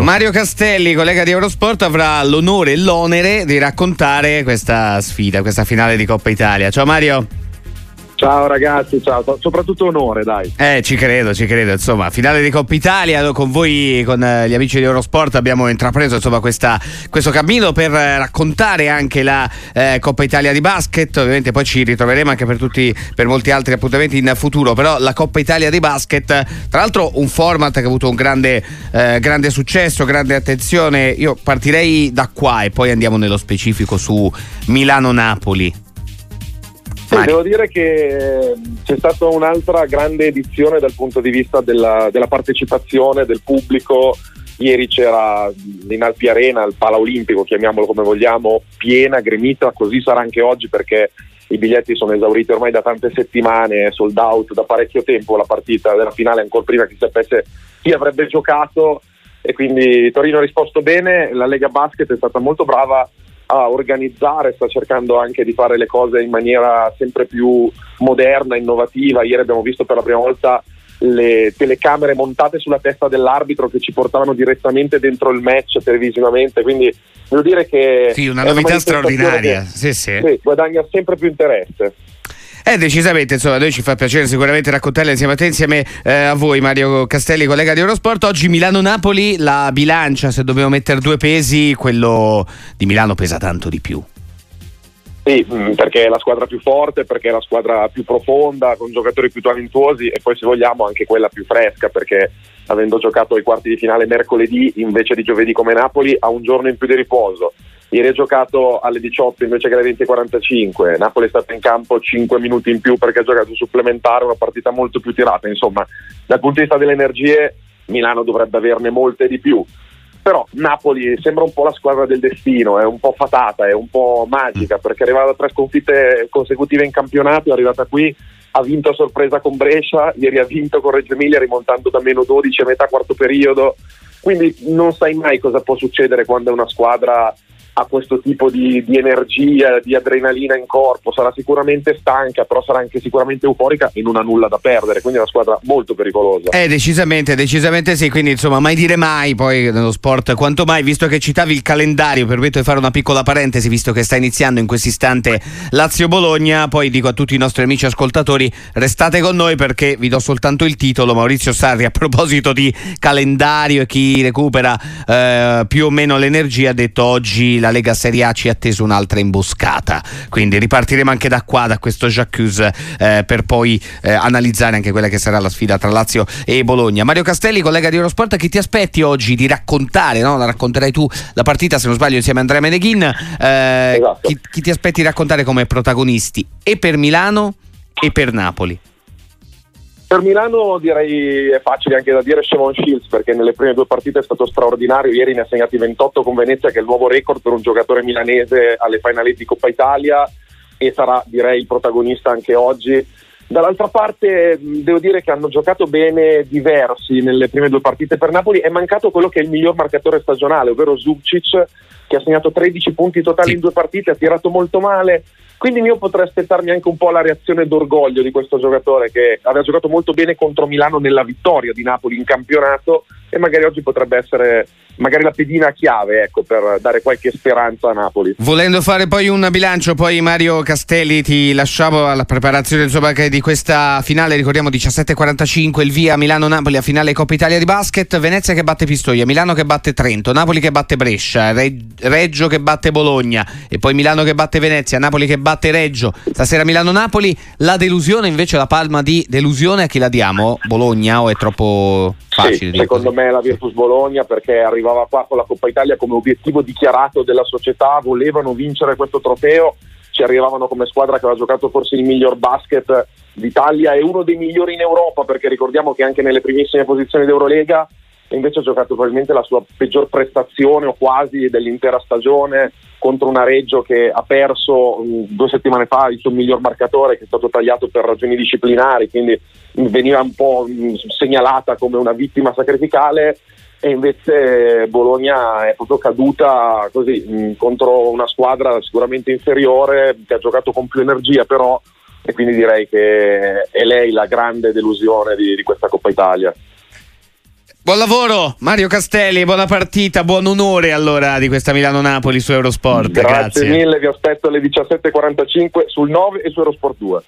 Mario Castelli, collega di Eurosport, avrà l'onore e l'onere di raccontare questa sfida, questa finale di Coppa Italia. Ciao Mario. Ciao ragazzi, ciao, soprattutto onore, dai. Eh, ci credo, ci credo. Insomma, finale di Coppa Italia, con voi, con eh, gli amici di Eurosport, abbiamo intrapreso insomma, questa, questo cammino per eh, raccontare anche la eh, Coppa Italia di basket. Ovviamente poi ci ritroveremo anche per, tutti, per molti altri appuntamenti in futuro. Però la Coppa Italia di basket, tra l'altro, un format che ha avuto un grande, eh, grande successo, grande attenzione. Io partirei da qua e poi andiamo nello specifico su Milano-Napoli. Sì, devo dire che eh, c'è stata un'altra grande edizione dal punto di vista della, della partecipazione del pubblico. Ieri c'era in Alpi Arena, il Pala Olimpico, chiamiamolo come vogliamo, piena, gremita, così sarà anche oggi perché i biglietti sono esauriti ormai da tante settimane, sold out da parecchio tempo la partita della finale, ancora prima che sapesse chi avrebbe giocato e quindi Torino ha risposto bene, la Lega Basket è stata molto brava a organizzare, sta cercando anche di fare le cose in maniera sempre più moderna, innovativa. Ieri abbiamo visto per la prima volta le telecamere montate sulla testa dell'arbitro che ci portavano direttamente dentro il match televisivamente, quindi devo dire che... Sì, una novità straordinaria, sì, sì. sì, guadagna sempre più interesse. Eh, decisamente, insomma, noi ci fa piacere sicuramente raccontarle insieme a te, insieme eh, a voi Mario Castelli, collega di Eurosport. Oggi Milano-Napoli, la bilancia, se dobbiamo mettere due pesi, quello di Milano pesa tanto di più. Sì, mm, perché è la squadra più forte, perché è la squadra più profonda, con giocatori più talentuosi e poi se vogliamo anche quella più fresca, perché avendo giocato i quarti di finale mercoledì invece di giovedì come Napoli ha un giorno in più di riposo Ieri ha giocato alle 18 invece che alle 20.45. Napoli è stato in campo 5 minuti in più perché ha giocato supplementare, una partita molto più tirata. Insomma, dal punto di vista delle energie, Milano dovrebbe averne molte di più. Però Napoli sembra un po' la squadra del destino, è un po' fatata, è un po' magica perché è arrivata da tre sconfitte consecutive in campionato, è arrivata qui, ha vinto a sorpresa con Brescia, ieri ha vinto con Reggio Emilia rimontando da meno 12 a metà quarto periodo. Quindi non sai mai cosa può succedere quando è una squadra ha questo tipo di, di, energia, di adrenalina in corpo, sarà sicuramente stanca, però sarà anche sicuramente euforica e non ha nulla da perdere, quindi è una squadra molto pericolosa. Eh, decisamente, decisamente sì, quindi insomma mai dire mai poi nello sport, quanto mai, visto che citavi il calendario, permetto di fare una piccola parentesi, visto che sta iniziando in questo istante Lazio-Bologna, poi dico a tutti i nostri amici ascoltatori, restate con noi perché vi do soltanto il titolo, Maurizio Sarri a proposito di calendario e chi recupera eh, più o meno l'energia ha detto oggi la Lega Serie A ci ha atteso un'altra imboscata. Quindi ripartiremo anche da qua, da questo Jacques, eh, per poi eh, analizzare anche quella che sarà la sfida tra Lazio e Bologna. Mario Castelli, collega di Eurosport, chi ti aspetti oggi di raccontare? No? La racconterai tu la partita, se non sbaglio, insieme a Andrea Meneghin. Eh, esatto. chi, chi ti aspetti di raccontare come protagonisti e per Milano e per Napoli? Per Milano direi è facile anche da dire Shimon Shields perché nelle prime due partite è stato straordinario, ieri ne ha segnati 28 con Venezia che è il nuovo record per un giocatore milanese alle finali di Coppa Italia e sarà direi il protagonista anche oggi. Dall'altra parte devo dire che hanno giocato bene diversi nelle prime due partite per Napoli, è mancato quello che è il miglior marcatore stagionale, ovvero Zubcic che ha segnato 13 punti totali sì. in due partite, ha tirato molto male, quindi io potrei aspettarmi anche un po' la reazione d'orgoglio di questo giocatore che aveva giocato molto bene contro Milano nella vittoria di Napoli in campionato e magari oggi potrebbe essere magari la pedina chiave ecco, per dare qualche speranza a Napoli. Volendo fare poi un bilancio, poi Mario Castelli ti lasciamo alla preparazione insomma, di questa finale, ricordiamo 17.45 il via Milano-Napoli a finale Coppa Italia di basket, Venezia che batte Pistoia, Milano che batte Trento, Napoli che batte Brescia, Reggio che batte Bologna e poi Milano che batte Venezia, Napoli che batte Reggio, stasera Milano-Napoli. La delusione invece, la palma di delusione a chi la diamo? Bologna o è troppo facile? Sì, secondo così? me la Virtus Bologna perché arrivava qua con la Coppa Italia come obiettivo dichiarato della società, volevano vincere questo trofeo, ci arrivavano come squadra che aveva giocato forse il miglior basket d'Italia e uno dei migliori in Europa perché ricordiamo che anche nelle primissime posizioni d'Eurolega invece ha giocato probabilmente la sua peggior prestazione o quasi dell'intera stagione contro una Reggio che ha perso mh, due settimane fa il suo miglior marcatore che è stato tagliato per ragioni disciplinari, quindi veniva un po' mh, segnalata come una vittima sacrificale e invece Bologna è proprio caduta così mh, contro una squadra sicuramente inferiore che ha giocato con più energia però e quindi direi che è lei la grande delusione di, di questa Coppa Italia. Buon lavoro Mario Castelli, buona partita, buon onore allora di questa Milano-Napoli su Eurosport. Grazie, Grazie. mille, vi aspetto alle 17.45 sul 9 e su Eurosport 2.